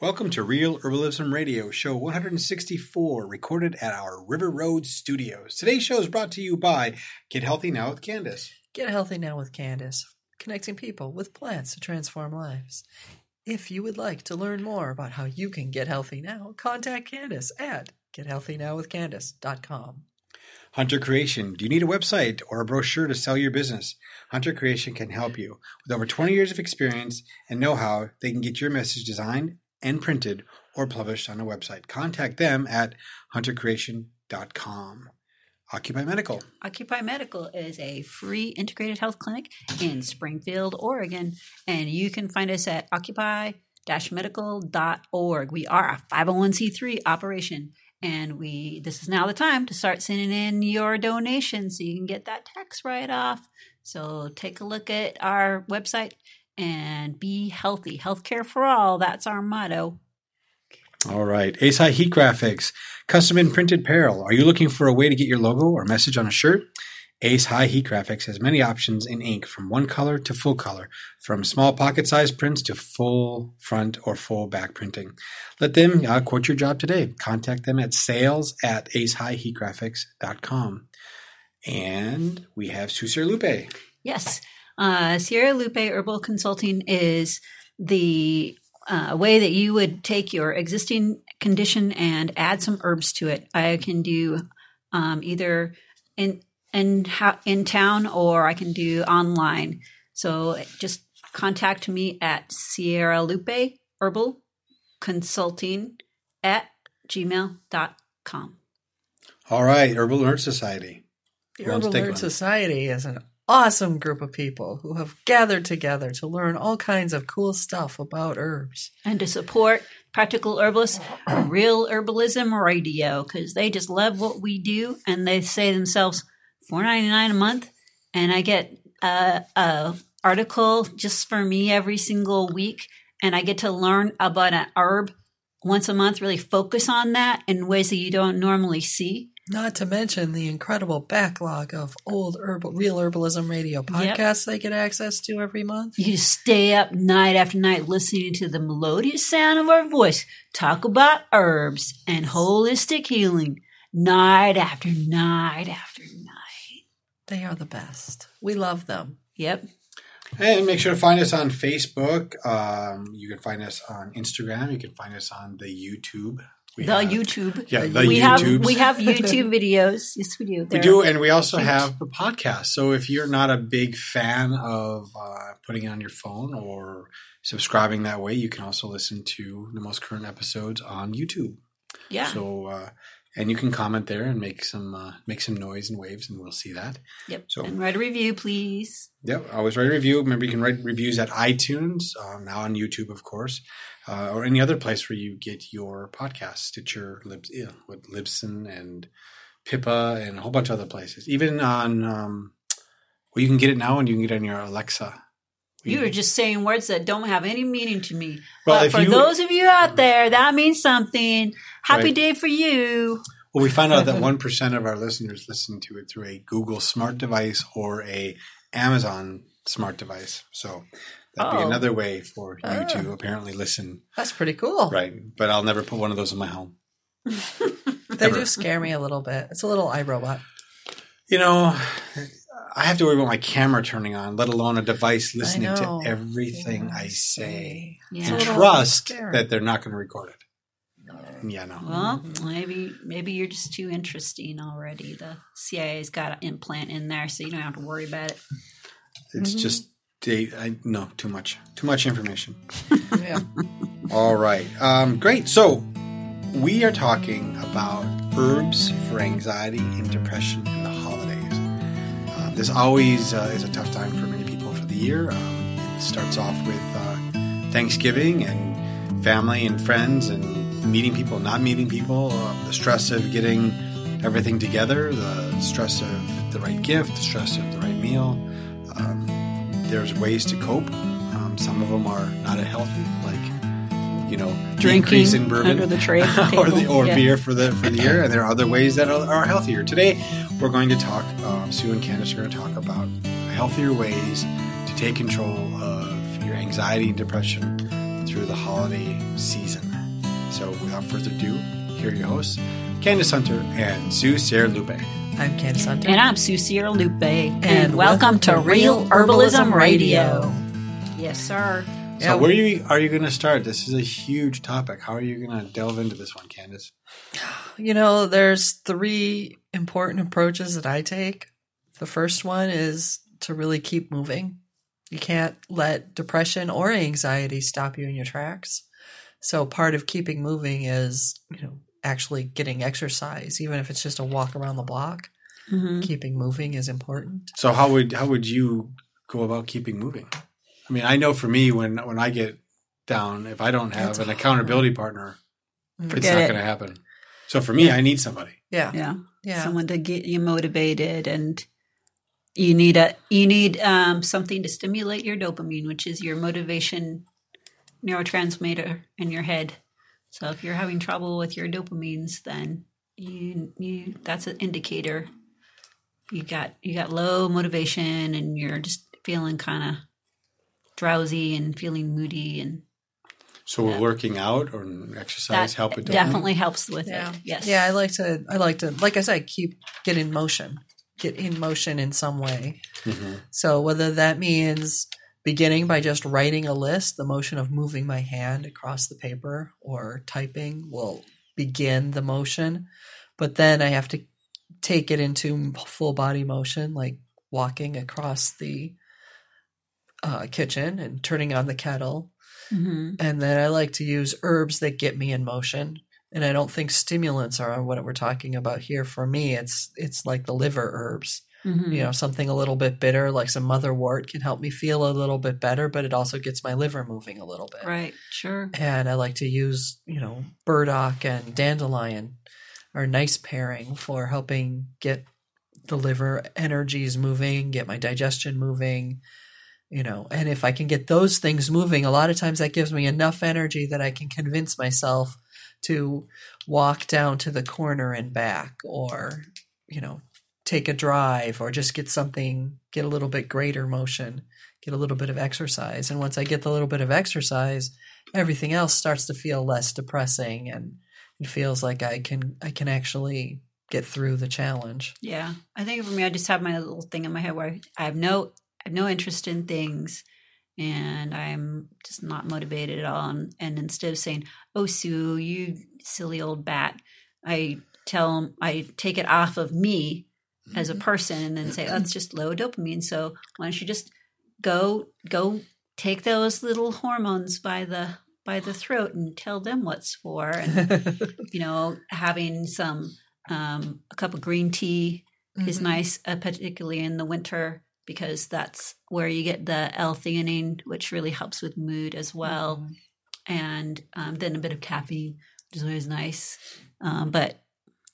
Welcome to Real Herbalism Radio, show 164, recorded at our River Road studios. Today's show is brought to you by Get Healthy Now with Candace. Get healthy now with Candace, connecting people with plants to transform lives. If you would like to learn more about how you can get healthy now, contact Candace at gethealthynowwithcandace.com. Hunter Creation. Do you need a website or a brochure to sell your business? Hunter Creation can help you. With over 20 years of experience and know how, they can get your message designed and printed or published on a website. Contact them at huntercreation.com. Occupy Medical. Occupy Medical is a free integrated health clinic in Springfield, Oregon, and you can find us at occupy medical.org. We are a 501c3 operation and we this is now the time to start sending in your donations so you can get that tax write off. So take a look at our website and be healthy. Healthcare for all, that's our motto. All right. Ace High Heat Graphics, custom imprinted apparel. Are you looking for a way to get your logo or message on a shirt? Ace High Heat Graphics has many options in ink from one color to full color, from small pocket sized prints to full front or full back printing. Let them uh, quote your job today. Contact them at sales at acehighheatgraphics.com. And we have Susir Lupe. Yes. Uh, Sierra Lupe Herbal Consulting is the uh, way that you would take your existing condition and add some herbs to it. I can do um, either in in in town or I can do online. So just contact me at Sierra Lupe Herbal Consulting at gmail.com. All right, Herbal Nerd Society. The Herbal Nerd Society is an awesome group of people who have gathered together to learn all kinds of cool stuff about herbs. And to support practical herbalists, real herbalism radio, because they just love what we do and they say themselves, four ninety nine a month, and I get a, a article just for me every single week, and I get to learn about an herb once a month. Really focus on that in ways that you don't normally see. Not to mention the incredible backlog of old herbal, real herbalism radio podcasts yep. they get access to every month. You stay up night after night listening to the melodious sound of our voice talk about herbs and holistic healing night after night after night. They are the best. We love them. Yep. And make sure to find us on Facebook. Um, you can find us on Instagram. You can find us on the YouTube we the have, YouTube. Yeah, the we YouTubes. have we have YouTube videos. Yes, we do. They're we do, and we also have the podcast. So if you're not a big fan of uh, putting it on your phone or subscribing that way, you can also listen to the most current episodes on YouTube. Yeah. So uh, and you can comment there and make some uh, make some noise and waves, and we'll see that. Yep. So and write a review, please. Yep. Always write a review. Remember, you can write reviews at iTunes, um, now on YouTube, of course, uh, or any other place where you get your podcast, Stitcher, Libs, yeah, with Libsyn and Pippa, and a whole bunch of other places. Even on, um, well, you can get it now, and you can get it on your Alexa. You were just saying words that don't have any meaning to me. Well, but for you, those of you out there, that means something. Happy right. day for you. Well, we found out that 1% of our listeners listen to it through a Google smart device or a Amazon smart device. So that'd oh. be another way for you to ah. apparently listen. That's pretty cool. Right. But I'll never put one of those in my home. they Ever. do scare me a little bit. It's a little iRobot. You know, I have to worry about my camera turning on, let alone a device listening to everything I say yeah. and trust that they're not going to record it. Yeah, no. Well, maybe maybe you're just too interesting already. The CIA's got an implant in there, so you don't have to worry about it. It's mm-hmm. just they, I no too much too much information. yeah. All right. Um, great. So we are talking about herbs for anxiety and depression in the holidays. Uh, this always uh, is a tough time for many people for the year. Um, it starts off with uh, Thanksgiving and family and friends and meeting people, not meeting people, um, the stress of getting everything together, the stress of the right gift, the stress of the right meal. There's ways to cope. Um, some of them are not healthy, like you know, drinking in bourbon under the trade or, the, or yeah. beer for the for the year. And there are other ways that are, are healthier. Today, we're going to talk. Um, Sue and Candace are going to talk about healthier ways to take control of your anxiety and depression through the holiday season. So, without further ado, here are your hosts, Candace Hunter and Sue Sierra Lupe. I'm Candace Hunter. And I'm Sue Sierra Lupe. And, And welcome to Real Herbalism Radio. Radio. Yes, sir. So, Yeah. where are you, are you going to start? This is a huge topic. How are you going to delve into this one, Candace? You know, there's three important approaches that I take. The first one is to really keep moving. You can't let depression or anxiety stop you in your tracks. So part of keeping moving is, you know, actually getting exercise, even if it's just a walk around the block. Mhm. Keeping moving is important. So, how would how would you go about keeping moving? I mean, I know for me, when when I get down, if I don't have It's an hard. accountability partner, it's not it. going to happen. So, for me, I need somebody. Yeah. Yeah. Yeah. Someone to get you motivated and you need a you need um, something to stimulate your dopamine, which is your motivation neurotransmitter in your head. So if you're having trouble with your dopamines, then you you that's an indicator you got you got low motivation and you're just feeling kind of drowsy and feeling moody and So, will Yeah. working out or exercise that help with dopamine? definitely helps with Yeah. it. Yes. Yeah, I like to I like to like I said, keep get in motion. Get in motion in some way. Mhm. So whether that means beginning by just writing a list, the motion of moving my hand across the paper or typing will begin the motion. But then I have to take it into full body motion, like walking across the uh, kitchen and turning on the kettle. hmm And then I like to use herbs that get me in motion. And I don't think stimulants are what we're talking about here. For me, it's it's like the liver herbs hmm you know something a little bit bitter like some motherwort can help me feel a little bit better but it also gets my liver moving a little bit Right. Sure. and i like to use you know burdock and dandelion are nice pairing for helping get the liver energies moving get my digestion moving you know and if i can get those things moving a lot of times that gives me enough energy that i can convince myself to walk down to the corner and back or you know take a drive or just get something get a little bit greater motion get a little bit of exercise. And once i get the little bit of exercise everything else starts to feel less depressing and it feels like i can i can actually get through the challenge. Yeah, I think for me, I just have my little thing in my head where I have no, I have no interest in things, and I'm just not motivated at all. And, and instead of saying, "Oh, Sue, you silly old bat," I tell I take it off of me as a person, and then say, "Oh, it's just low dopamine." So why don't you just go go take those little hormones by the by the throat and tell them what's for and you know having some um, a cup of green tea is Mhm. nice, uh, particularly in the winter, because that's where you get the L-theanine, which really helps with mood as well. Mhm. And um, then a bit of caffeine, which is always nice. Um, but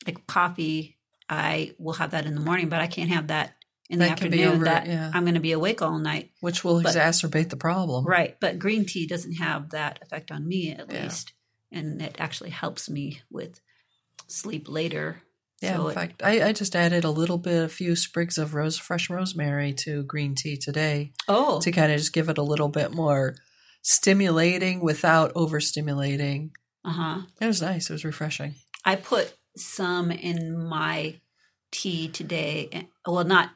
like coffee, I will have that in the morning, but I can't have that in the That be afternoon. over- that yeah. I'm going to be awake all night. which will But- exacerbate the problem Right. But green tea doesn't have that effect on me, at Yeah. least. And it actually helps me with sleep later. Yeah, So in it- fact, I, I just added a little bit, a few sprigs of rose, fresh rosemary to green tea today Oh, to kind of just give it a little bit more stimulating without overstimulating. uh huh. It was nice. It was refreshing. I put some in my tea today. Well, not.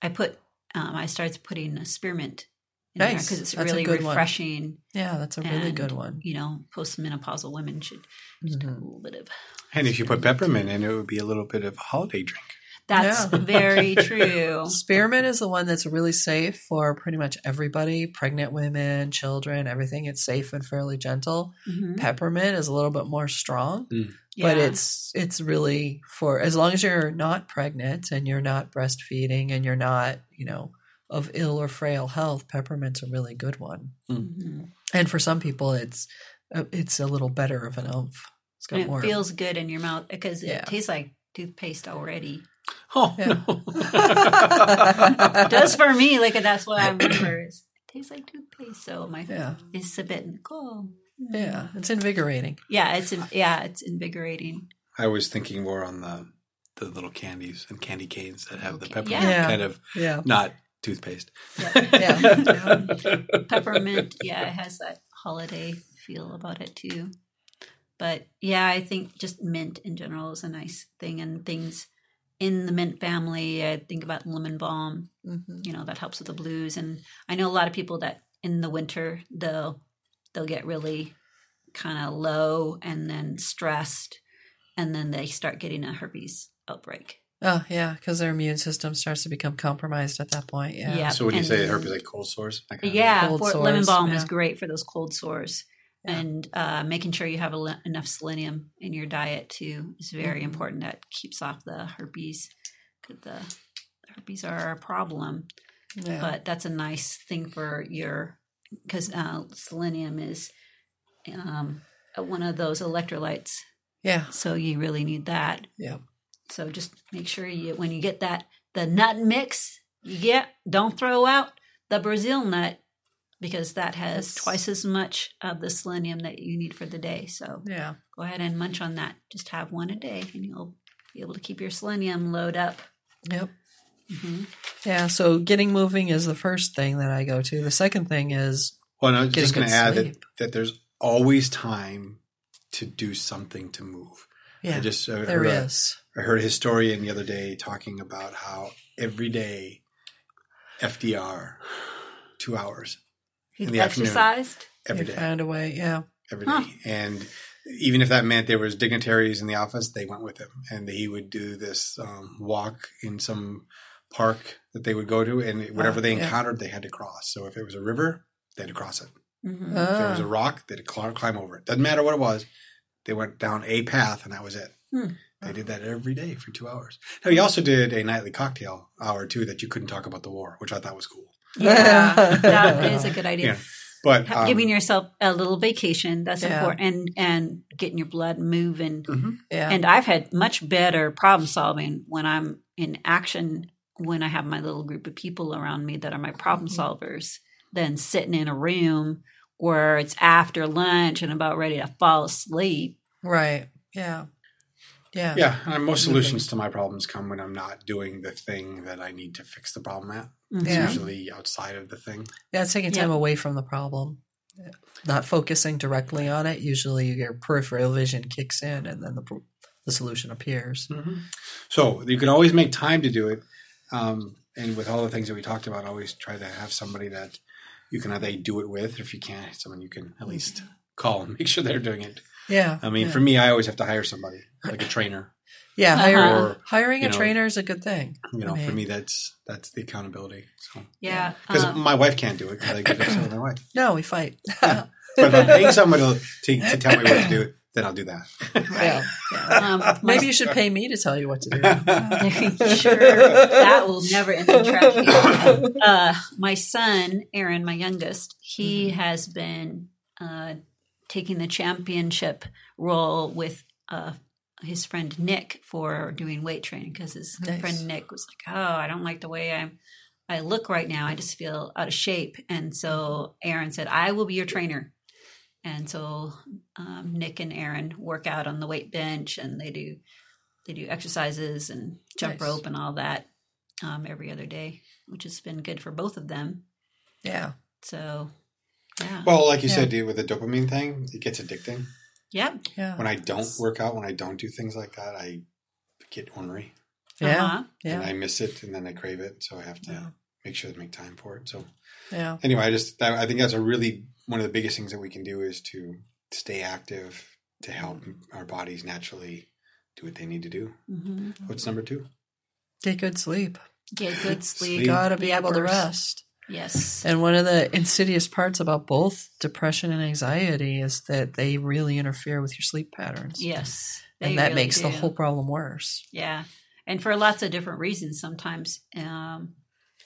I put. Um, I started putting a spearmint in there Nice. because it's That's a really good one. refreshing. Yeah, that's a really and, good one. You know, postmenopausal women should just do a little bit of. And if you put peppermint in, it would be a little bit of a holiday drink. That's Yeah. very true. Spearmint is the one that's really safe for pretty much everybody pregnant women, children, everything. It's safe and fairly gentle. Mhm. Peppermint is a little bit more strong. Yeah. but it's it's really for as long as you're not pregnant and you're not breastfeeding and you're not you know of ill or frail health peppermint's a really good one Mhm. and for some people it's uh, it's a little better of an oomph it's got And more it feels good in your mouth because it tastes like toothpaste already. Oh, Yeah. It does for me. Like that's what I remember. Is, it tastes like toothpaste. So my yeah it's a bit cool. yeah it's invigorating Yeah, it's in- yeah, it's invigorating. I was thinking more on the the little candies and candy canes that have the Okay. peppermint Yeah. kind of yeah not toothpaste. Yeah. yeah, um, Peppermint, yeah, it has that holiday feel about it too. But yeah, I think just mint in general is a nice thing, and things in the mint family. I think about lemon balm. Mm-hmm. You know that helps with the blues, and I know a lot of people that in the winter they'll they'll get really kind of low and then stressed, and then they start getting a herpes outbreak. Oh yeah, because their immune system starts to become compromised at that point. Yeah. Yeah. So when you and say then- herpes, like cold sores? That kind of Yeah, Cold for, lemon sores, balm is great for those cold sores. Yeah. And uh, making sure you have a, enough selenium in your diet too is very Mhm. important. That keeps off the herpes. the herpes are a problem, yeah. but that's a nice thing for your because uh, selenium is um, one of those electrolytes. yeah. So you really need that. Yeah. So just make sure you when you get that the nut mix you get, don't throw out the Brazil nut because that has That's- twice as much of the selenium that you need for the day. So Yeah. go ahead and munch on that. Just have one a day, and you'll be able to keep your selenium load up. Yep. hmm Yeah. So getting moving is the first thing that I go to. The second thing is Well, no, I was Getting just going to add that, sleep. that there's always time to do something to move. yeah, I just uh, there heard is. I heard a historian the other day talking about how every day FDR, two hours You In the afternoon. exercised. every They day, found a way. Yeah. every day, Huh. and even if that meant there was dignitaries in the office, they went with him, and he would do this um, walk in some park that they would go to, and whatever Oh, they yeah. encountered, they had to cross. So if it was a river, they had to cross it. hmm If there was Ah, a rock, they had to climb over it. Doesn't matter what it was. They went down a path, and that was it. Hmm. They did that every day for two hours. Now, he also did a nightly cocktail hour, too, that you couldn't talk about the war, which I thought was cool. Yeah, that is a good idea. Yeah. But um, Giving yourself a little vacation that's Yeah. important, and and getting your blood moving. mhm. yeah. And I've had much better problem solving when I'm in action, when I have my little group of people around me that are my problem Mhm. solvers, than sitting in a room where it's after lunch and about ready to fall asleep. right. Yeah. Yeah. yeah, and most solutions to my problems come when I'm not doing the thing that I need to fix the problem at. Mm-hmm. It's Yeah. usually outside of the thing. Yeah, it's taking time away from the problem. Not focusing directly on it. Usually your peripheral vision kicks in and then the, the solution appears. Mm-hmm. So you can always make time to do it. Um, and with all the things that we talked about, always try to have somebody that you can either do it with, or if you can't, someone you can at mm-hmm. least call and make sure they're doing it. Yeah. I mean, yeah. for me, I always have to hire somebody, like a trainer. yeah, Uh-huh. hire, Or, hiring a know, trainer is a good thing. You know, I for me, that's that's the accountability. So Yeah. because um, my wife can't do it because I get upset with my wife. No, we fight. But if I'm paying somebody to, to, to tell me what to do, then I'll do that. yeah. um, Maybe you should pay me to tell you what to do. sure. That will never end in tragedy. Uh, my son, Aaron, my youngest, he has been uh, taking the championship role with uh, his friend Nick for doing weight training because his Nice. friend Nick was like, "Oh, I don't like the way I'm." I look right now. I just feel out of shape. And so Aaron said, I will be your trainer. And so um, Nick and Aaron work out on the weight bench and they do they do exercises and jump Nice. rope and all that um, every other day, which has been good for both of them. Yeah. So, yeah, well, like you Yeah. said, dude, with the dopamine thing, it gets addicting. yep, Yeah. When I don't work out, when I don't do things like that, I get ornery Yeah. Uh-huh. and I miss it, and then I crave it. So I have to Yeah. make sure to make time for it. So Yeah. anyway, I just that, I think that's a really one of the biggest things that we can do is to stay active to help our bodies naturally do what they need to do. hmm What's number two? Get good sleep. get good sleep. Sleep. Gotta be able to rest. Yes, And one of the insidious parts about both depression and anxiety is that they really interfere with your sleep patterns. yes, And that really makes the whole problem worse. Yeah. And for lots of different reasons, sometimes um,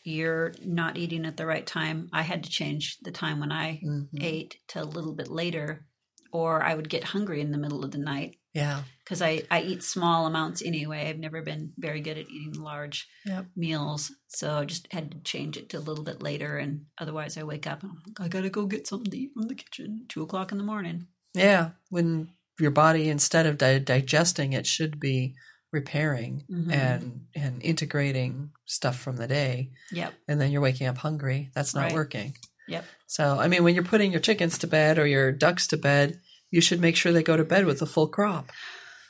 you're not eating at the right time. I had to change the time when I Mhm. ate to a little bit later, or I would get hungry in the middle of the night Yeah. because I, I eat small amounts anyway. I've never been very good at eating large Yep. meals. So I just had to change it to a little bit later. And otherwise, I wake up and I'm like, I got to go get something to eat from the kitchen, two o'clock in the morning. Yeah. When your body, instead of di- digesting, it should be repairing Mhm. and and integrating stuff from the day. Yep. And then you're waking up hungry. That's not Right. working. Yep. So, I mean, when you're putting your chickens to bed or your ducks to bed, you should make sure they go to bed with a full crop,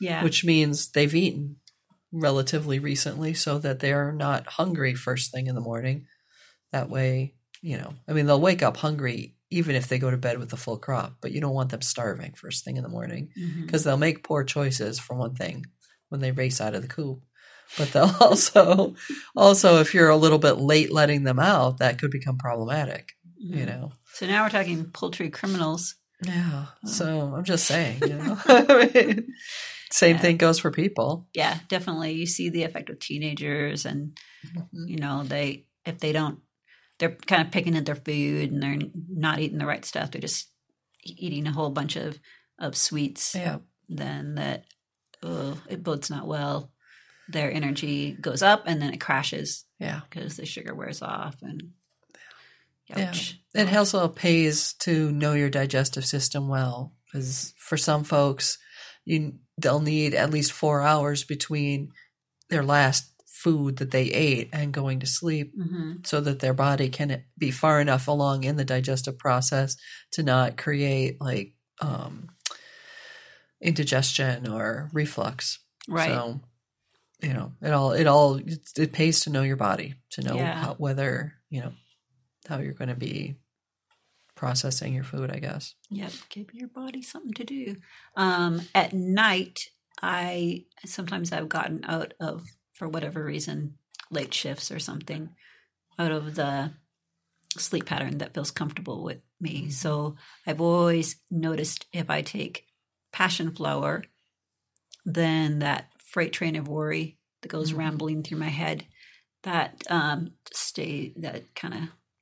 Yeah. which means they've eaten relatively recently so that they're not hungry first thing in the morning. That way, you know, I mean, they'll wake up hungry even if they go to bed with a full crop, but you don't want them starving first thing in the morning mm-hmm. because they'll make poor choices for one thing when they race out of the coop. But they'll also, also if you're a little bit late letting them out, that could become problematic. You Mhm. know. So now we're talking poultry criminals. Yeah. So I'm just saying, you know. I mean, same Yeah. thing goes for people. Yeah, definitely. You see the effect of teenagers, and you know they if they don't, they're kind of picking at their food and they're not eating the right stuff. They're just e- eating a whole bunch of of sweets. Yeah. Then that, oh, it bodes not well. Their energy goes up and then it crashes Yeah. because the sugar wears off and. Yeah. Ouch. It also pays to know your digestive system well because for some folks, you they'll need at least four hours between their last food that they ate and going to sleep hmm so that their body can be far enough along in the digestive process to not create like um, indigestion or reflux. Right. So, you know, it all it all it, it pays to know your body to know Yeah. how, whether you know how you're going to be processing your food. I guess. Yep, give your body something to do. Um, at night, I sometimes I've gotten out of for whatever reason late shifts or something out of the sleep pattern that feels comfortable with me. So I've always noticed if I take passion flower, then that freight train of worry that goes Mhm. rambling through my head, that um, stay that kind of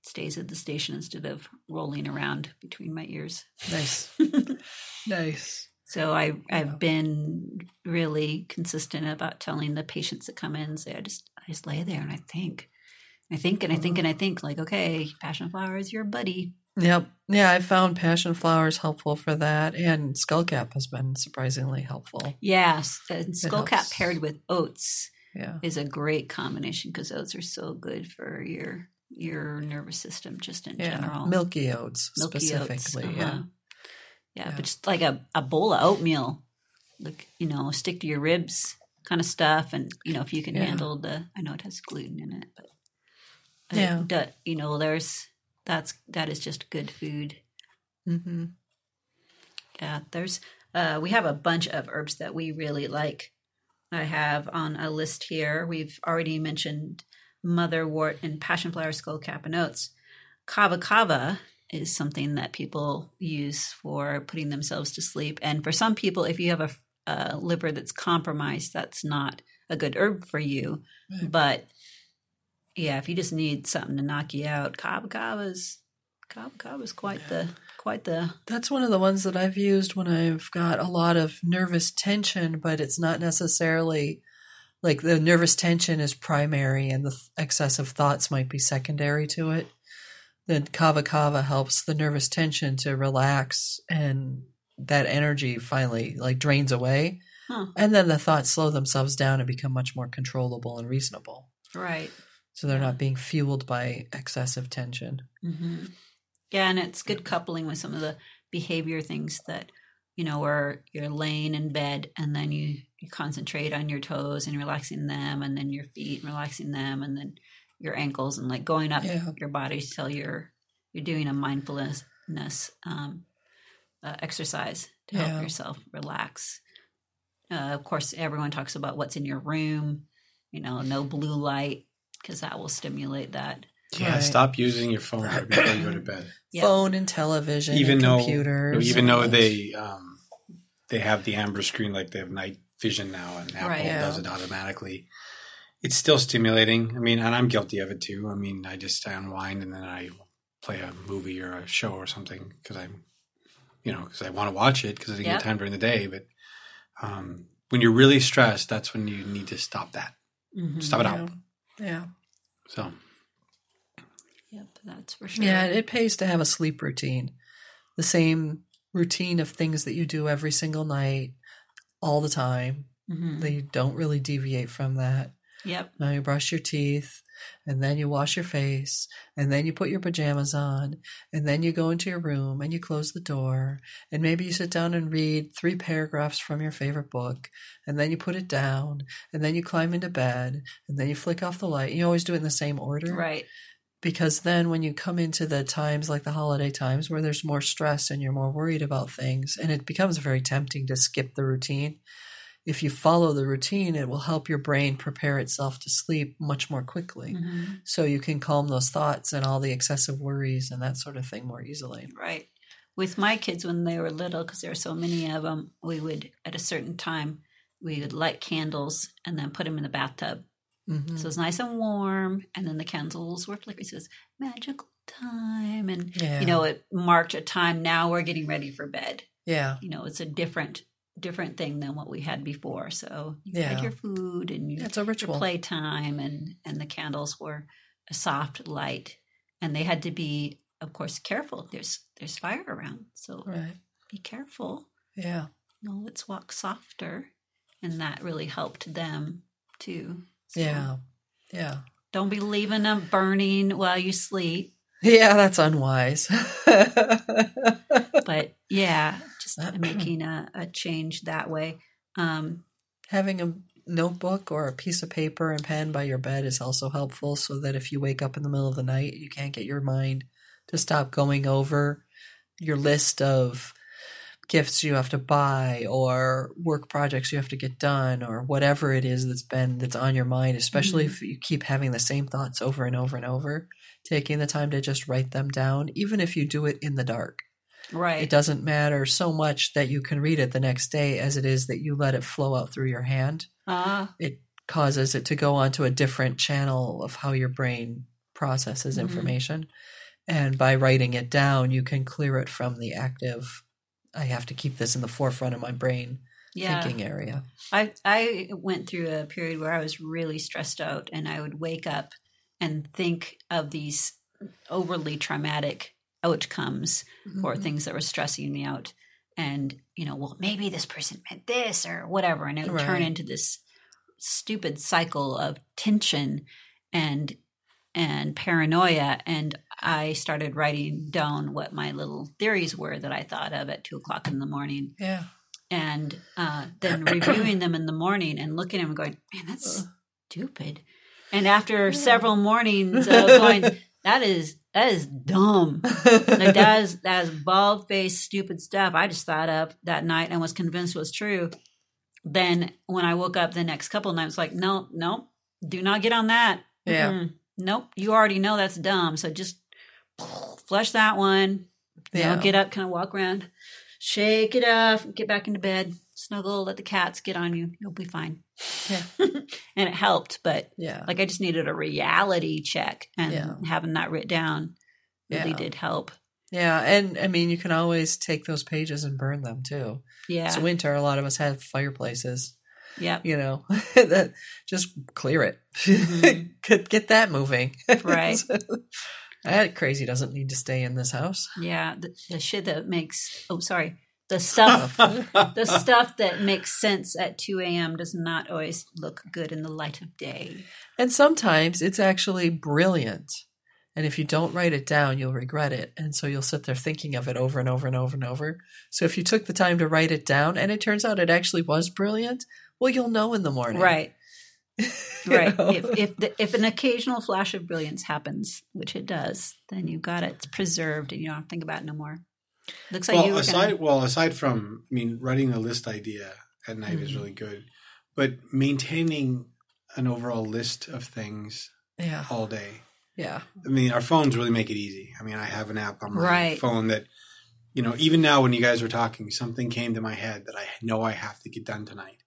stays at the station instead of rolling around between my ears. Nice, nice. So I I've been really consistent about telling the patients that come in, say I just I just lay there and I think. I think and I think mm-hmm. and I think like, okay, passion flower is your buddy. Yep. Yeah, I found passion flowers helpful for that, and skullcap has been surprisingly helpful. Yes. And skullcap paired with oats Yeah. is a great combination because oats are so good for your your nervous system just in Yeah. general. Milky oats Milky oats, specifically. uh-huh. Yeah. Yeah, Yeah. but just like a, a bowl of oatmeal, like you know, stick to your ribs kind of stuff, and you know if you can Yeah. handle the. I know it has gluten in it, but Yeah. you know, there's that's that is just good food. Mm-hmm. Yeah, there's uh, we have a bunch of herbs that we really like. I have on a list here. We've already mentioned motherwort and passion flower, skullcap, and oats. Kava kava is something that people use for putting themselves to sleep. And for some people, if you have a, a liver that's compromised, that's not a good herb for you. Right. But yeah, if you just need something to knock you out, kava kava's kava kava is quite the quite the That's one of the ones that I've used when I've got a lot of nervous tension, but it's not necessarily like the nervous tension is primary and the th- excessive thoughts might be secondary to it. Then kava kava helps the nervous tension to relax and that energy finally like drains away. Huh. And then the thoughts slow themselves down and become much more controllable and reasonable. right. So they're not being fueled by excessive tension. hmm Yeah, and it's good coupling with some of the behavior things that you know, where you're laying in bed and then you you concentrate on your toes and relaxing them, and then your feet and relaxing them, and then your ankles and like going up Yeah. your body till you're you're doing a mindfulness um, uh, exercise to Yeah. help yourself relax. Uh, of course, everyone talks about what's in your room. You know, no blue light because that will stimulate that. Yeah, Right. stop using your phone right before you go to bed. Yeah. Phone and television, even and though computers, even though they um, they have the amber screen like they have night vision now and Apple Right. Yeah. does it automatically. It's still stimulating. I mean, and I'm guilty of it too. I mean, I just unwind and then I play a movie or a show or something because I'm, you know, because I want to watch it because I didn't Yep. get time during the day. But um, when you're really stressed, that's when you need to stop that. Mhm. Stop it yeah. out. Yeah. So Yep, that's for sure. Yeah, it pays to have a sleep routine. The same routine of things that you do every single night, all the time. Mhm. They don't really deviate from that. Yep. Now you brush your teeth, and then you wash your face, and then you put your pajamas on, and then you go into your room and you close the door, and maybe you sit down and read three paragraphs from your favorite book, and then you put it down, and then you climb into bed, and then you flick off the light. You always do it in the same order. Right. Because then when you come into the times like the holiday times where there's more stress and you're more worried about things, and it becomes very tempting to skip the routine if you follow the routine, it will help your brain prepare itself to sleep much more quickly. Mm-hmm. So you can calm those thoughts and all the excessive worries and that sort of thing more easily. Right. With my kids, when they were little, because there were so many of them, we would, at a certain time, we would light candles and then put them in the bathtub. Mm-hmm. So it's nice and warm. And then the candles were flickering. So it's magical time. And, Yeah. you know, it marked a time. Now we're getting ready for bed. yeah. You know, it's a different different thing than what we had before. So you Yeah. had your food and you It's a your ritual. playtime and and the candles were a soft light and they had to be of course careful there's there's fire around so Right. be careful Yeah. no let's walk softer and that really helped them too So Yeah. Yeah. don't be leaving them burning while you sleep Yeah, that's unwise. but yeah just making a, a change that way um Having a notebook or a piece of paper and pen by your bed is also helpful so that if you wake up in the middle of the night, you can't get your mind to stop going over your list of gifts you have to buy or work projects you have to get done or whatever it is that's been that's on your mind especially Mhm. if you keep having the same thoughts over and over and over taking the time to just write them down even if you do it in the dark right it doesn't matter so much that you can read it the next day as it is that you let it flow out through your hand. uh, It causes it to go onto a different channel of how your brain processes Mhm. information. And by writing it down, you can clear it from the active, I have to keep this in the forefront of my brain yeah thinking area. I I went through a period where I was really stressed out, and I would wake up and think of these overly traumatic outcomes or Mhm. things that were stressing me out, and you know, well, maybe this person meant this or whatever, and it would turn into this stupid cycle of tension and and paranoia and i started writing down what my little theories were that i thought of at two o'clock in the morning Yeah. and uh, then reviewing them in the morning and looking at them and going, man, that's stupid. And after several mornings of going, that is that is dumb. Like that is that is bald faced stupid stuff I just thought of that night and was convinced was true. Then when I woke up the next couple of nights, like, no, no, do not get on that. Yeah. Mm-mm. Nope. You already know that's dumb. So just flush that one. You know, Yeah. get up, kind of walk around, shake it off, get back into bed, snuggle, let the cats get on you. You'll be fine. Yeah. and it helped, but Yeah. like I just needed a reality check, and Yeah. having that written down really Yeah. did help. Yeah. And I mean, you can always take those pages and burn them too. Yeah, It's winter. A lot of us have fireplaces. yeah, you know that just clear it Mhm. get, get that moving Right. That crazy doesn't need to stay in this house yeah. The, the shit that makes oh sorry, the stuff the stuff that makes sense at two a.m. does not always look good in the light of day. and sometimes it's actually brilliant and if you don't write it down you'll regret it and so you'll sit there thinking of it over and over and over and over so if you took the time to write it down and it turns out it actually was brilliant well you'll know in the morning Right. You right know? if if, the, if an occasional flash of brilliance happens which it does then you got it preserved and you don't have to think about it no more looks like you well, were aside gonna, well, aside from, I mean, writing the list idea at night is Mhm. really good, but maintaining an overall list of things yeah all day. yeah I mean, our phones really make it easy. I mean, I have an app on my Right. phone that, you know, even now when you guys were talking, something came to my head that I know I have to get done tonight.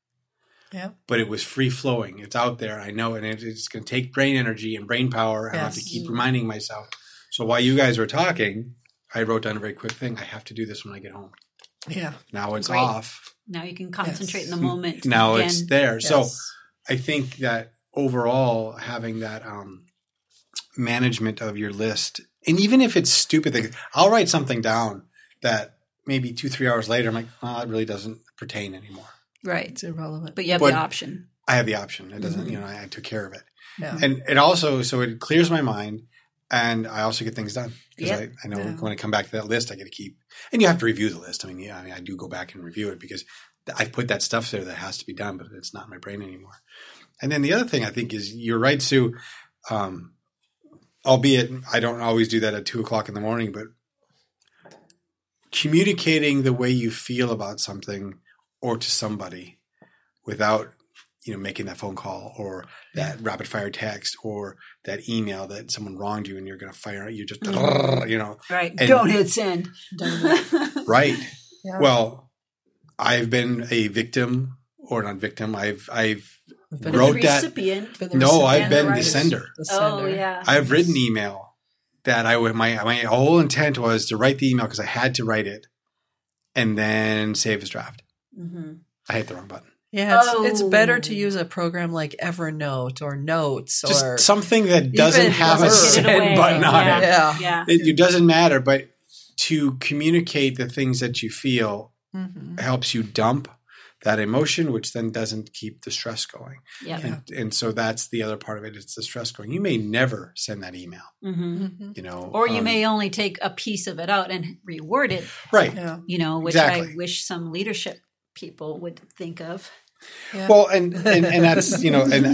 Yeah But it was free flowing. It's out there. I know, and it, it's going to take brain energy and brain power. and I have to keep reminding myself. So while you guys were talking, I wrote down a very quick thing. I have to do this when I get home. yeah Now it's Great. off. now you can concentrate Yes. in the moment Now again. it's there. So I think that overall, having that um, management of your list, and even if it's stupid things, I'll write something down that maybe two, three hours later, I'm like, oh, it really doesn't pertain anymore. Right it's irrelevant but you have But- the option I have the option. It doesn't, Mhm. you know, I, I took care of it. Yeah. And it also, so it clears my mind and I also get things done. Because Yep. I, I know Yeah. when I come back to that list, I get to keep, and you have to review the list. I mean, yeah, I mean, I do go back and review it because I've put that stuff there that has to be done, but it's not in my brain anymore. And then the other thing I think is you're right, Sue. Um, albeit I don't always do that at two o'clock in the morning, but communicating the way you feel about something or to somebody without you know making that phone call or that rapid fire text or that email that someone wronged you and you're going to fire you just Mhm. you know Right. And- Don't hit send. right Yeah. well i've been a victim or not victim i've i've I've been, wrote the that- recipient. no i've been the writers. sender the Oh yeah. i've written email that i would my my whole intent was to write the email because i had to write it and then save as draft hmm i hit the wrong button Yeah, it's, it's better to Oh. use a program like Evernote or Notes just or something that doesn't have a Word. Get send button on yeah. it yeah. Yeah. it, it doesn't matter but to communicate the things that you feel Mhm. helps you dump that emotion which then doesn't keep the stress going Yep. and, and so that's the other part of it it's the stress going you may never send that email hmm Mhm. you know Or you um, may only take a piece of it out and reword it, right Yeah. you know, which I wish some leadership people would think of. Yeah. well and, and and that's you know and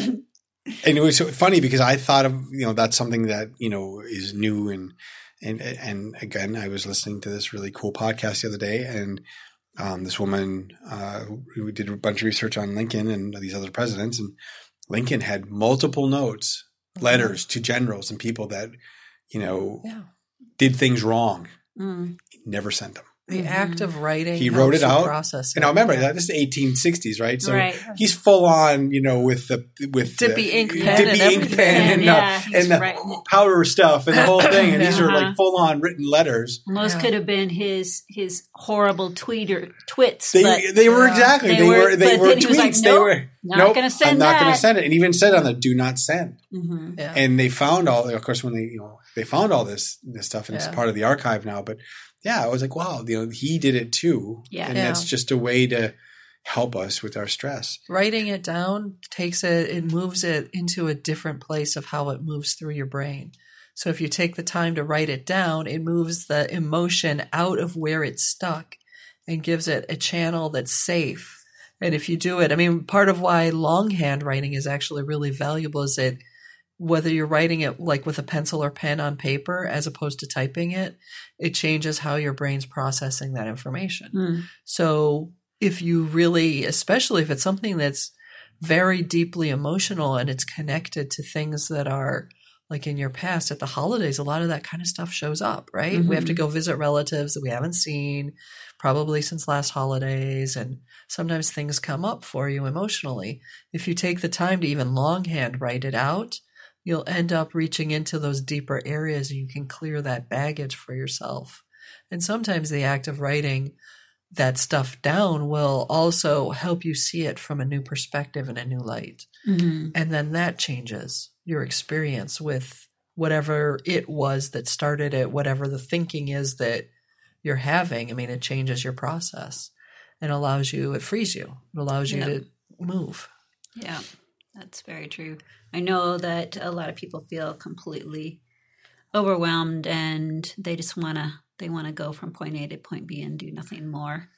and it was so funny because i thought of you know that's something that you know is new and and and again i was listening to this really cool podcast the other day and um, this woman uh, who did a bunch of research on lincoln and these other presidents and lincoln had multiple notes letters to generals and people that you know Yeah. did things wrong Mm. never sent them The Mhm. act of writing. He wrote it out, Process and now it. remember Yeah. that this is 1860s right so right. he's full on, you know, with the with Dippy the, ink pen dippy and ink pen and, Yeah, uh, and the writing. powder stuff and the whole thing, and these are Uh-huh. like full on written letters. And those Yeah. could have been his his horrible tweeter twits. They but they were Yeah. exactly They they, were- were they but were then he was like, tweets. they were not nope, gonna send I'm not going to send it, and even said on the do not send. hmm Yeah. And they found all, of course, when they you know they found all this this stuff, and Yeah. it's part of the archive now. But yeah, I was like, wow, you know, he did it too, Yeah. and Yeah. that's just a way to help us with our stress. Writing it down takes it, it moves it into a different place of how it moves through your brain. So if you take the time to write it down, it moves the emotion out of where it's stuck and gives it a channel that's safe. And if you do it, I mean, part of why longhand writing is actually really valuable is that whether you're writing it like with a pencil or pen on paper as opposed to typing it, it changes how your brain's processing that information. Mm. So if you really, especially if it's something that's very deeply emotional and it's connected to things that are like in your past at the holidays, a lot of that kind of stuff shows up, right? We have to Mhm. go visit relatives that we haven't seen probably since last holidays. And sometimes things come up for you emotionally. If you take the time to even longhand write it out, you'll end up reaching into those deeper areas and you can clear that baggage for yourself. And sometimes the act of writing that stuff down will also help you see it from a new perspective and a new light. hmm And then that changes your experience with whatever it was that started it, whatever the thinking is that you're having. I mean, it changes your process and allows you, it frees you, it allows you Yeah. to move. Yeah, that's very true. I know that a lot of people feel completely overwhelmed and they just want to they want to go from point A to point B and do nothing more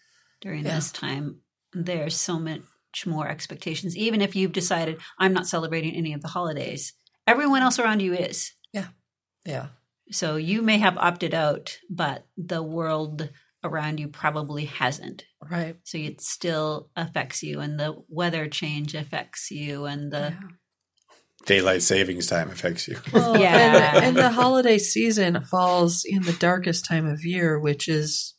during Yeah. this time. There's so much more expectations even if you've decided I'm not celebrating any of the holidays. Everyone else around you is. Yeah. Yeah. So you may have opted out, but the world around you probably hasn't. Right. So it still affects you and the weather change affects you and the Yeah. Daylight savings time affects you. Well, Yeah. and, and the holiday season falls in the darkest time of year, which is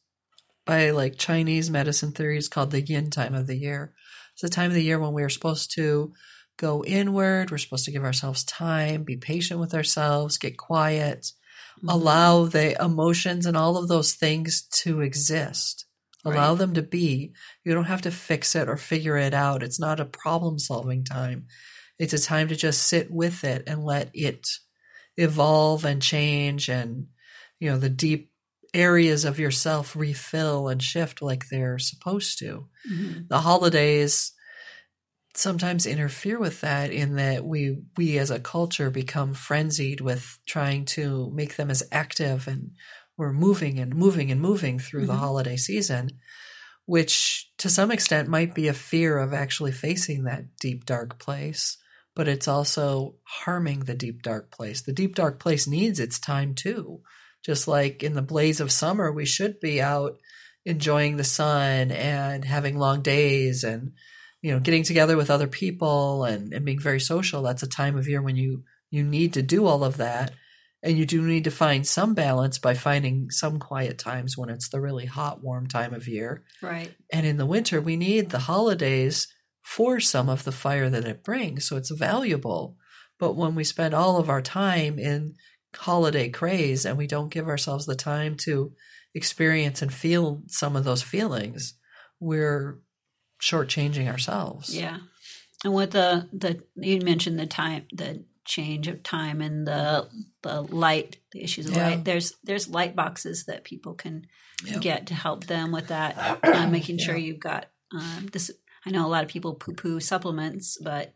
by like Chinese medicine theories called the yin time of the year. It's the time of the year when we're supposed to go inward. We're supposed to give ourselves time, be patient with ourselves, get quiet, mm-hmm. allow the emotions and all of those things to exist. Allow Right. them to be. You don't have to fix it or figure it out. It's not a problem solving time. It's a time to just sit with it and let it evolve and change and, you know, the deep areas of yourself refill and shift like they're supposed to. Mhm. The holidays sometimes interfere with that in that we we as a culture become frenzied with trying to make them as active and we're moving and moving and moving through the Mhm. holiday season which to some extent might be a fear of actually facing that deep dark place but it's also harming the deep dark place. The deep dark place needs its time too. Just like in the blaze of summer we should be out enjoying the sun and having long days and you know getting together with other people and, and being very social. That's a time of year when you you need to do all of that. And you do need to find some balance by finding some quiet times when it's the really hot warm time of year. Right. and in the winter we need the holidays for some of the fire that it brings so it's valuable but when we spend all of our time in holiday craze and we don't give ourselves the time to experience and feel some of those feelings we're shortchanging ourselves Yeah. And with the the you mentioned the time the change of time and the the light the issues of Yeah. light there's there's light boxes that people can Yeah. get to help them with that uh, making sure you've got um, this I know a lot of people poo poo supplements but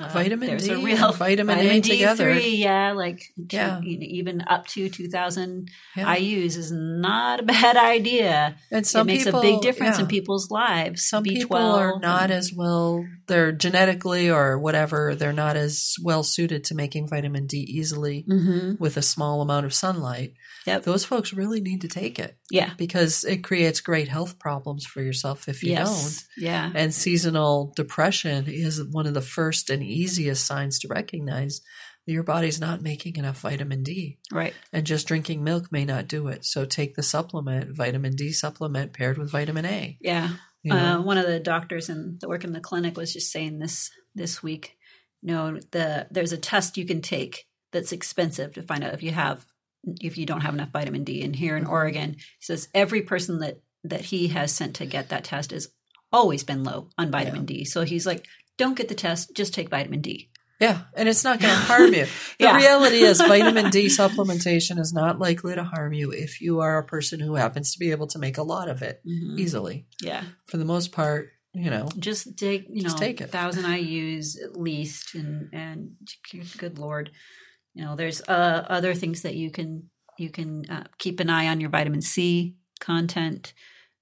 uh, Vitamin there's D a real and vitamin A together. D3, yeah like Yeah. even up to 2000 Yeah. IUs is not a bad idea and some it makes people, a big difference in people's lives some B12 people are not and- as well they're genetically or whatever they're not as well suited to making vitamin d easily Mhm. with a small amount of sunlight Yep. those folks really need to take it yeah because it creates great health problems for yourself if you yes. Don't Yeah. and seasonal depression is one of the first and easiest signs to recognize that your body's not making enough vitamin d Right. and just drinking milk may not do it so take the supplement vitamin d supplement paired with vitamin a Yeah. you know? Uh, one of the doctors in the work in the clinic was just saying this this week. You know, the there's a test you can take that's expensive to find out if you have if you don't have enough vitamin D. And here in Mm-hmm. Oregon, he says every person that that he has sent to get that test has always been low on vitamin D. So he's like, don't get the test, just take vitamin D. Yeah, and it's not going to harm you. The Yeah. reality is, vitamin D supplementation is not likely to harm you if you are a person who happens to be able to make a lot of it Mhm. easily. Yeah. For the most part, you know, just take you know take it. thousand IU's at least, and and good lord, you know there's uh, other things that you can you can uh, keep an eye on your vitamin C content.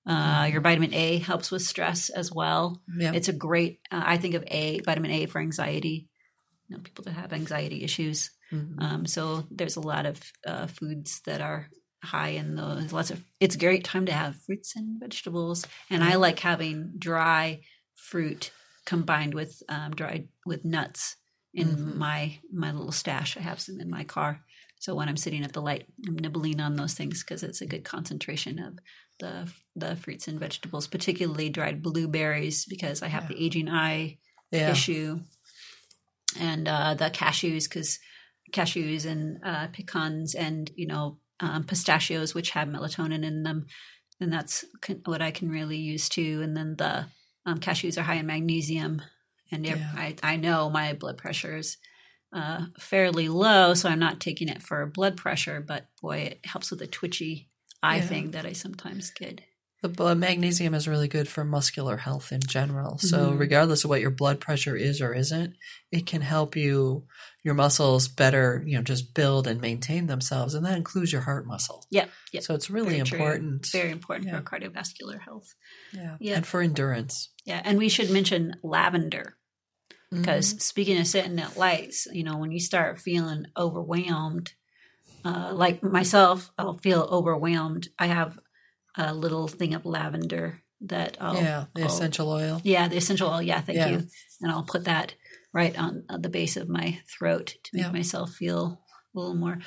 Uh, your vitamin A helps with stress as well. yeah, It's a great. Uh, I think of A vitamin A for anxiety. You know, people that have anxiety issues. Mhm. Um, so there's a lot of uh, foods that are high in those. Lots of. It's a great time to have fruits and vegetables, and I like having dry fruit combined with um, dried with nuts in Mhm. my my little stash. I have some in my car. So when I'm sitting at the light, I'm nibbling on those things because it's a good concentration of the the fruits and vegetables, particularly dried blueberries, because I have Yeah. the aging eye yeah, issue, and uh, the cashews because cashews and uh, pecans and you know um, pistachios which have melatonin in them, and that's can, what I can really use too. And then the um, cashews are high in magnesium, and Yeah. I I know my blood pressure is. Uh, fairly low, so I'm not taking it for blood pressure, but boy, it helps with the twitchy eye Yeah. thing that I sometimes get. the magnesium is really good for muscular health in general. So Mhm. regardless of what your blood pressure is or isn't, it can help you your muscles better, you know, just build and maintain themselves, and that includes your heart muscle. Yeah, yep. So it's really Very true. important. Very important Yeah. for cardiovascular health. yeah. Yeah. and for endurance. Yeah, and we should mention lavender because Mhm. speaking of sitting at lights, you know, when you start feeling overwhelmed, uh, like myself, I'll feel overwhelmed. I have a little thing of lavender that I'll yeah, the I'll- essential oil. yeah, the essential oil. Yeah, thank Yeah. you. And I'll put that right on, the base of my throat to make Yeah. myself feel a little more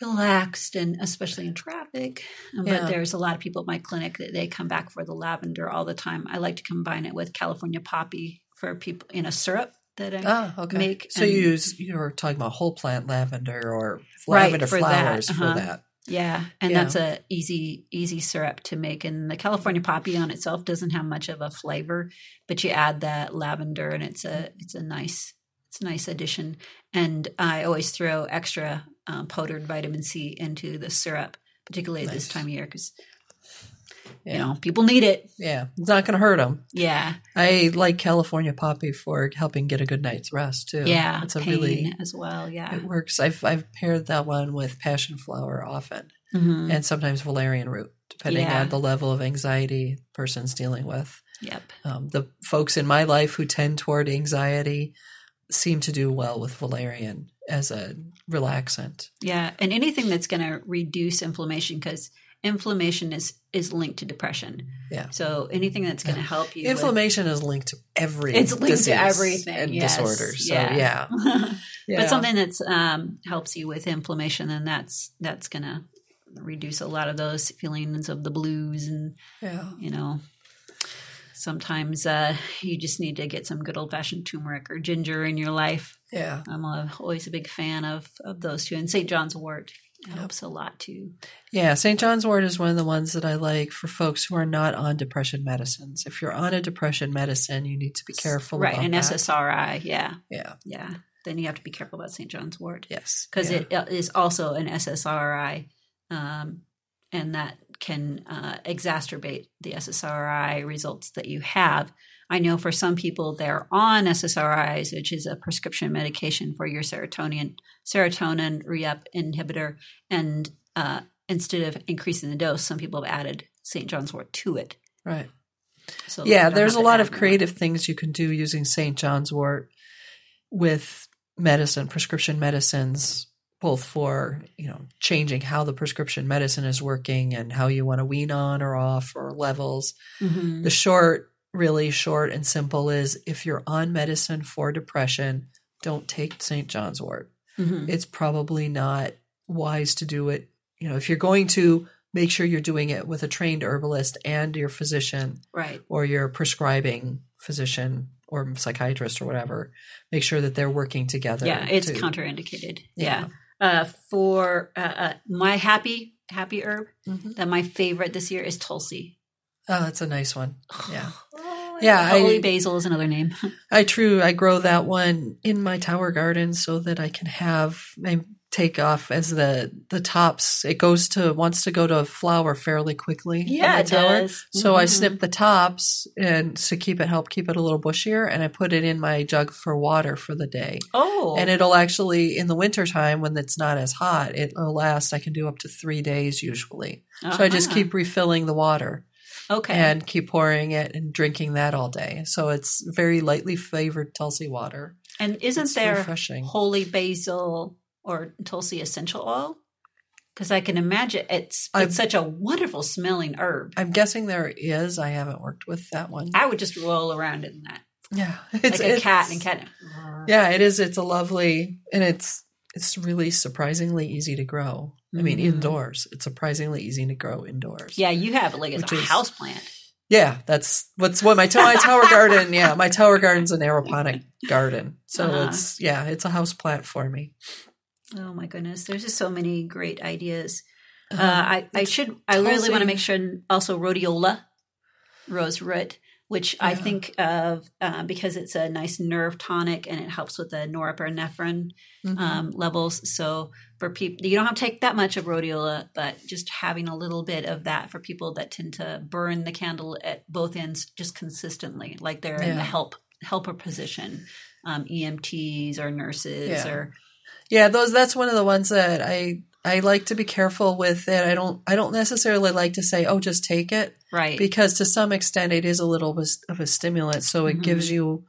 relaxed, and especially in traffic. Um, Yeah. But there's a lot of people at my clinic that they come back for the lavender all the time. I like to combine it with California poppy for people in a syrup that I Ah, okay. make. so you use you're talking about whole plant lavender or Right, lavender for that, flowers uh-huh. for that. Yeah, and Yeah. that's a easy easy syrup to make. And the California poppy on itself doesn't have much of a flavor, but you add that lavender, and it's a it's a nice it's a nice addition. And I always throw extra um, powdered vitamin C into the syrup, particularly at this time of year, because Yeah. You know, people need it. Yeah, it's not going to hurt them. Yeah, I like California poppy for helping get a good night's rest too. yeah. it's a really as well. Yeah. it works. I've I've paired that one with passion flower often, Mhm. and sometimes valerian root, depending Yeah. on the level of anxiety person's dealing with. Yep. Um, the folks in my life who tend toward anxiety seem to do well with valerian as a relaxant. Yeah, and anything that's going to reduce inflammation because inflammation is is linked to depression. Yeah. So anything that's going to help you. with- Inflammation is linked to every. It's linked to everything, and yes. disorder. So Yeah. yeah, yeah. but something that's um, helps you with inflammation, then that's that's going to reduce a lot of those feelings of the blues and yeah. you know. Sometimes uh, you just need to get some good old fashioned turmeric or ginger in your life. Yeah. I'm a, always a big fan of of those two, and St. John's Wort helps a lot too. Yeah, St. John's wort is one of the ones that I like for folks who are not on depression medicines. If you're on a depression medicine, you need to be careful right? An that. SSRI, yeah, Yeah. yeah. Then you have to be careful about St. John's Wort Yes. because yeah. it uh, also an SSRI, um, and that can uh, exacerbate the SSRI results that you have. I know for some people they're on SSRIs, which is a prescription medication for your serotonin serotonin re-up inhibitor, and uh, instead of increasing the dose, some people have added St. John's Wort to it. right. So Yeah, there's a lot of more. creative things you can do using St. John's wort with medicine, prescription medicines, both for, you know, changing how the prescription medicine is working and how you want to wean on or off or levels. Mhm. The short, really short and simple is if you're on medicine for depression, don't take St. John's wort. Mhm. It's probably not wise to do it. You know, if you're going to make sure you're doing it with a trained herbalist and your physician Right. or your prescribing physician or psychiatrist or whatever, make sure that they're working together. Yeah, it's to- contraindicated. Yeah. Yeah. Uh, for uh, uh, my happy happy herb, Mhm. that my favorite this year is Tulsi. Oh, that's a nice one. Yeah. Oh, Yeah, Holy I- basil is another name. I true. I grow that one in my tower garden so that I can have take off as the the tops. It goes to wants to go to flower fairly quickly. in my tower. So I Mhm. snip the tops and to keep it help keep it a little bushier, and I put it in my jug for water for the day. Oh, And it'll actually in the wintertime when it's not as hot, it'll last. I can do up to three days usually. So I just Uh-huh. keep refilling the water okay. and keep pouring it and drinking that all day. So it's very lightly flavored Tulsi water. And isn't It's there refreshing. holy basil or Tulsi essential oil? Because I can imagine it's it's such a wonderful smelling herb. I'm guessing there is. I haven't worked with that one. I would just roll around in that Yeah, it's like a cat and cat. Yeah, it is. It's a lovely, and it's it's really surprisingly easy to grow. I mean, Mhm. indoors, it's surprisingly easy to grow indoors. Yeah, you have it like it's a is- house plant. yeah. That's what's what my to- my tower garden. Yeah, my tower garden's an aeroponic garden, so Uh-huh. it's yeah, it's a house plant for me. Oh my goodness, there's just so many great ideas. Uh, Um, I, I should. I really want to make sure also rhodiola, rose root, which I think of uh, because it's a nice nerve tonic and it helps with the norepinephrine mhm. um, levels. So for people, you don't have to take that much of rhodiola, but just having a little bit of that for people that tend to burn the candle at both ends just consistently, like they're in the help helper position, um, EMTs or nurses Yeah. or Yeah, those that's one of the ones that I I like to be careful with it. I don't I don't necessarily like to say, "Oh, just take it." right. because to some extent it is a little bit of a stimulant so it Mhm. gives you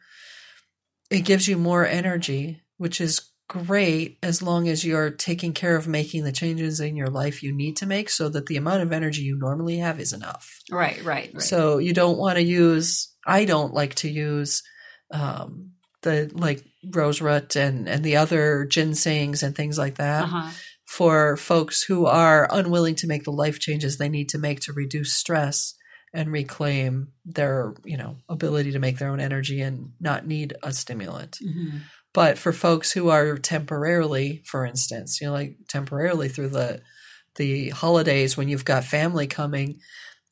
it gives you more energy which is great as long as you're taking care of making the changes in your life you need to make so that the amount of energy you normally have is enough right, right, right. so you don't want to use i don't like to use um the like rose root and and the other ginsengs and things like that uh-huh. for folks who are unwilling to make the life changes they need to make to reduce stress and reclaim their you know ability to make their own energy and not need a stimulant Mhm. but for folks who are temporarily for instance you know like temporarily through the the holidays when you've got family coming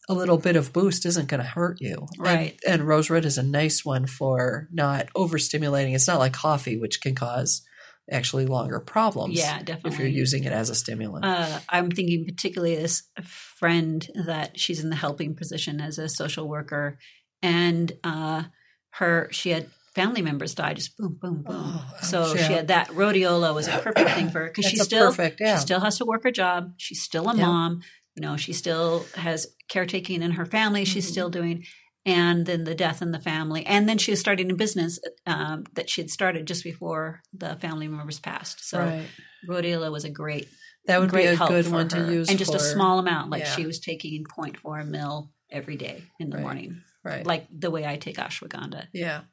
a little bit of boost isn't going to hurt you Right. and, rose root is a nice one for not overstimulating it's not like coffee which can cause actually longer problems. Yeah, definitely. If you're using it as a stimulant. Uh, I'm thinking particularly this friend that she's in the helping position as a social worker, and uh, her she had family members die just boom, boom, boom. Oh, so ouch, she had that rhodiola was a perfect thing for her because she still perfect, yeah. she still has to work her job. She's still a Yeah. mom. You know, she still has caretaking in her family. She's Mhm. still doing. And then the death in the family, and then she was starting a business um, that she had started just before the family members passed. So right. rhodiola was a great That would be a help good one her. to use. and just a small amount like yeah. she was taking 0.4 mil every day in the Right. morning Right. like the way i take ashwagandha yeah.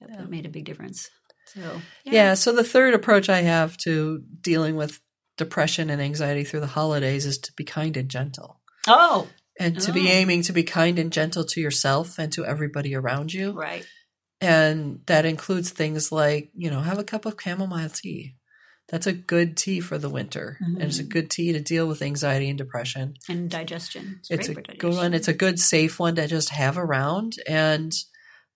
That Yeah. made a big difference so Yeah. So the third approach I have to dealing with depression and anxiety through the holidays is to be kind and gentle. Oh And to be Oh. aiming to be kind and gentle to yourself and to everybody around you. right And that includes things like, you know, have a cup of chamomile tea. That's a good tea for the winter. And it's a Mhm. good tea to deal with anxiety and depression. and digestion it's, It's a for good one. It's a good, safe one to just have around. And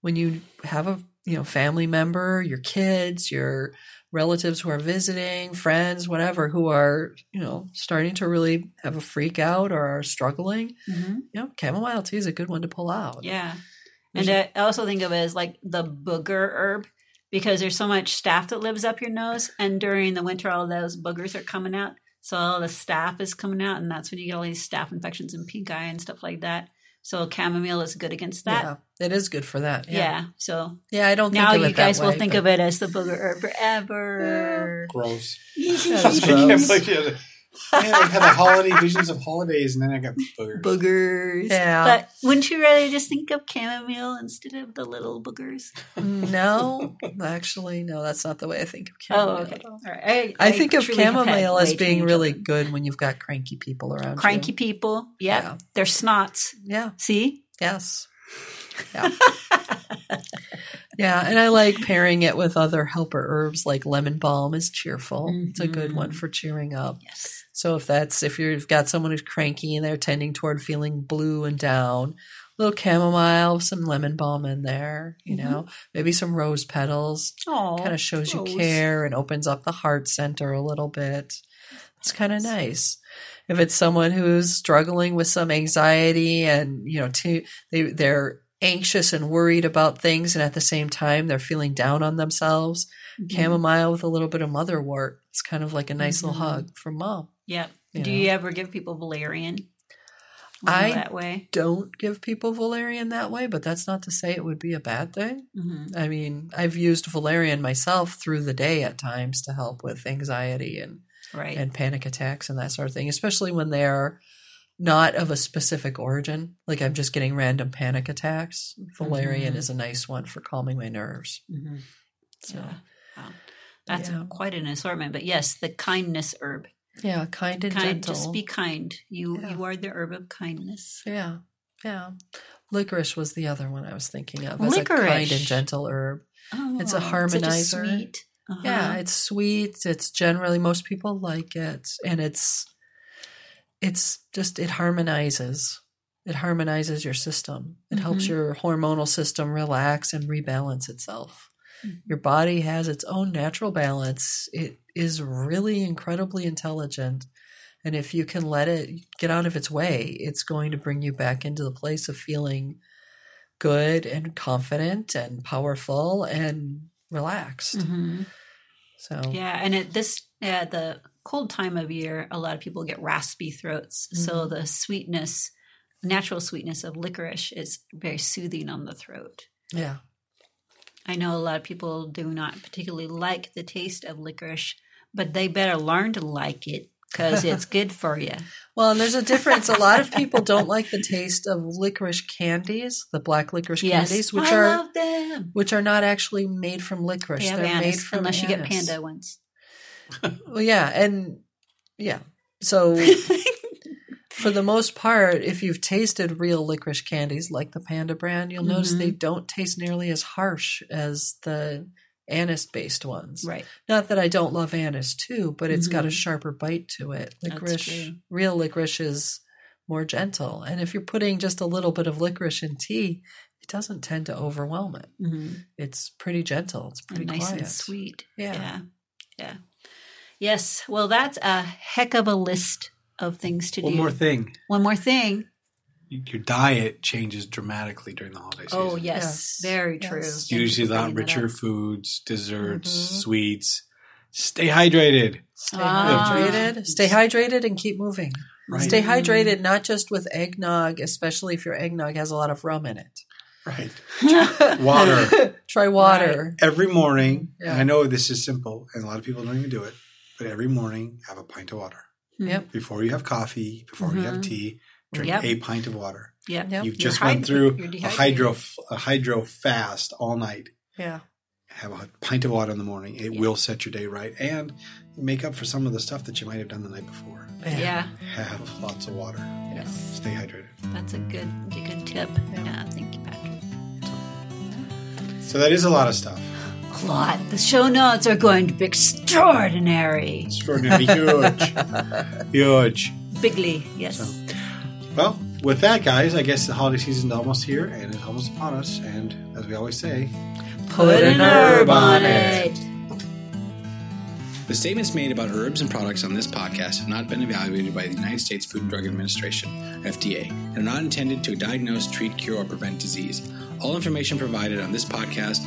when you have a you know family member, your kids, your relatives who are visiting, friends, whatever, who are you know starting to really have a freak out or are struggling, Mhm. you know, chamomile tea is a good one to pull out. yeah and I also think of it as like the booger herb because there's so much staph that lives up your nose and during the winter all those boogers are coming out so all the staph is coming out and that's when you get all these staph infections and pink eye and stuff like that so chamomile is good against that Yeah, it is good for that. Yeah. Yeah, So yeah. I don't think now of you it that guys will think of it as the booger herb forever. Gross. That's gross. believe you. Man, I had the holiday visions of holidays, and then I got boogers. Boogers. Yeah. But wouldn't you rather just think of chamomile instead of the little boogers? no, actually, no. That's not the way I think of Oh, chamomile. okay. All right. I, think of truly chamomile as being really children. good when you've got cranky people around. Cranky you. people. Yep. Yeah. They're snots. Yeah. See? Yes. Yeah. yeah, and I like pairing it with other helper herbs like lemon balm is cheerful. It's a good one Mhm. for cheering up. Yes. So if that's if you've got someone who's cranky and they're tending toward feeling blue and down, a little chamomile, some lemon balm in there, you know, maybe some rose petals. Oh. Kind of shows you care and opens up the heart center a little bit. It's kind of nice. If it's someone who's struggling with some anxiety and you know to, they they're anxious and worried about things and at the same time they're feeling down on themselves, Mhm. chamomile with a little bit of motherwort. It's kind of like a nice Mhm. little hug from mom. Yep. you Do know. you ever give people valerian? I- that way. Don't give people valerian that way, but that's not to say it would be a bad thing. hmm I mean, I've used valerian myself through the day at times to help with anxiety and Right. and panic attacks and that sort of thing, especially when they're not of a specific origin. Like I'm just getting random panic attacks. Valerian Mhm. is a nice one for calming my nerves. hmm So Yeah. Wow. That's Yeah. quite an assortment. But yes, the kindness herb. yeah, kind and kind gentle. just be kind you Yeah. you are the herb of kindness yeah, yeah. Licorice was the other one I was thinking of as a kind and gentle herb. oh, It's a harmonizer. sweet uh-huh. Yeah, it's sweet. It's generally most people like it, and it's it's just it harmonizes. It harmonizes your system. It helps Mhm. your hormonal system relax and rebalance itself. Mhm. Your body has its own natural balance. It is really incredibly intelligent. And if you can let it get out of its way, it's going to bring you back into the place of feeling good and confident and powerful and relaxed. Mhm. So yeah and at this yeah the cold time of year a lot of people get raspy throats so Mhm. the sweetness natural sweetness of licorice is very soothing on the throat yeah. i know a lot of people do not particularly like the taste of licorice but they better learn to like it because it's good for you Well, and there's a difference. A lot of people don't like the taste of licorice candies, the black licorice yes candies, which I are love them which are not actually made from licorice. They They're made from unless you get Panda ones. Well, yeah, and yeah. So for the most part, if you've tasted real licorice candies like the Panda brand, you'll notice Mhm. they don't taste nearly as harsh as the anise-based ones. right. Not that I don't love anise too, but it's got a Mhm. sharper bite to it. Licorice, real licorice is more gentle. And if you're putting just a little bit of licorice in tea, it doesn't tend to overwhelm it. Mm-hmm. It's pretty gentle. It's pretty nice quiet. and sweet. Yeah. Yeah. Yeah. Yes. Well, that's a heck of a list of things to One do. One more thing. One more thing. Your diet changes dramatically during the holiday season. Oh, yes. Yes. Very Yes. true. It's Thank you Usually for a lot richer foods, desserts, Mhm. sweets. Stay hydrated. Stay Ah. hydrated. Stay hydrated and keep moving. Right. Stay hydrated, not just with eggnog, especially if your eggnog has a lot of rum in it. Right. Water. Try water. every morning, Yeah. and I know this is simple, and a lot of people don't even do it, but every morning have a pint of water. Yep. Before you have coffee, before you have Mhm. tea, drink Yep. a pint of water. Yep. Yep. You've You're just hyd- went through a hydro a hydro fast all night. Yeah. Have a pint of water in the morning. It will set your day right and make up for some of the stuff that you might have done the night before. Yeah. Have lots of water. Yes. Stay hydrated. That's a good, a good tip. Yeah. Yeah. Thank you, Patrick. So that is a lot of stuff. A lot. The show notes are going to be extraordinary. Extraordinary, huge. huge. Bigly. Yes. So, well, with that, guys, I guess the holiday season's almost here and it's almost upon us. And as we always say, Put an herb on it. The statements made about herbs and products on this podcast have not been evaluated by the United States Food and Drug Administration, FDA, and are not intended to diagnose, treat, cure, or prevent disease. All information provided on this podcast